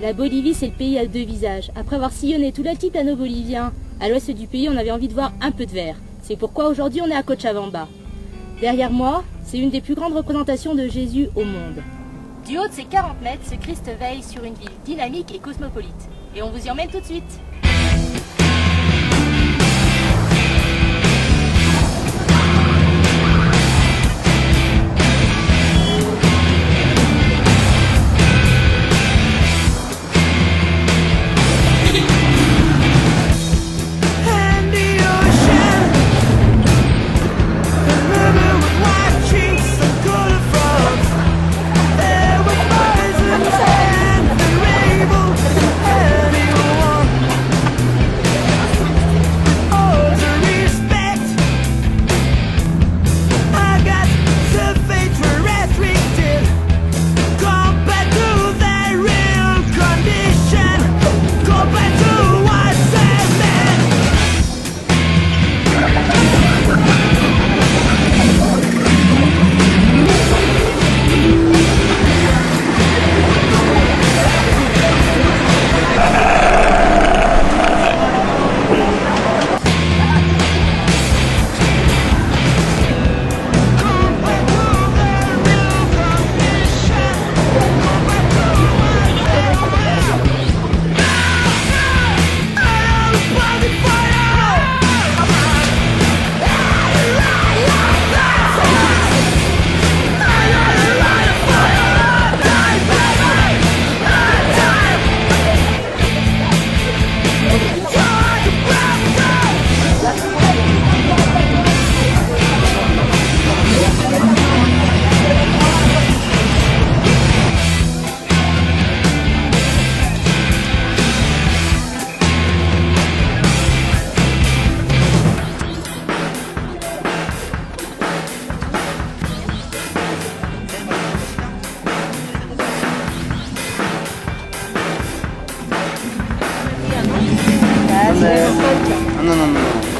La Bolivie, c'est le pays à deux visages. Après avoir sillonné tout l'altiplano bolivien, à l'ouest du pays, on avait envie de voir un peu de vert. C'est pourquoi aujourd'hui on est à Cochabamba. Derrière moi, c'est une des plus grandes représentations de Jésus au monde. Du haut de ses 40 mètres, ce Christ veille sur une ville dynamique et cosmopolite. Et on vous y emmène tout de suite.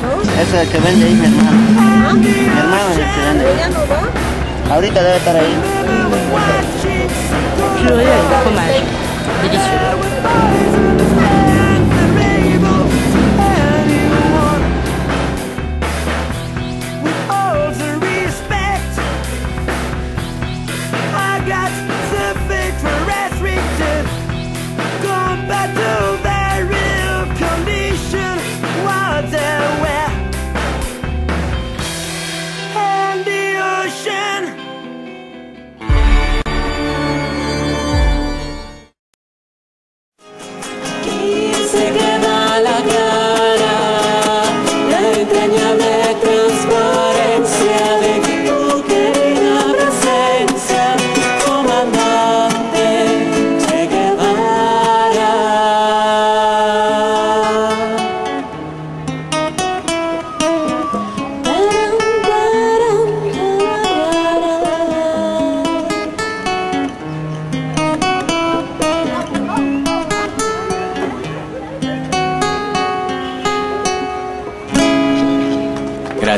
No, no, no. Ese es el que vende ahí, mi hermano. Mi hermano es el que vende ahí. Ahorita debe estar ahí. Curieux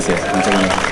生間違い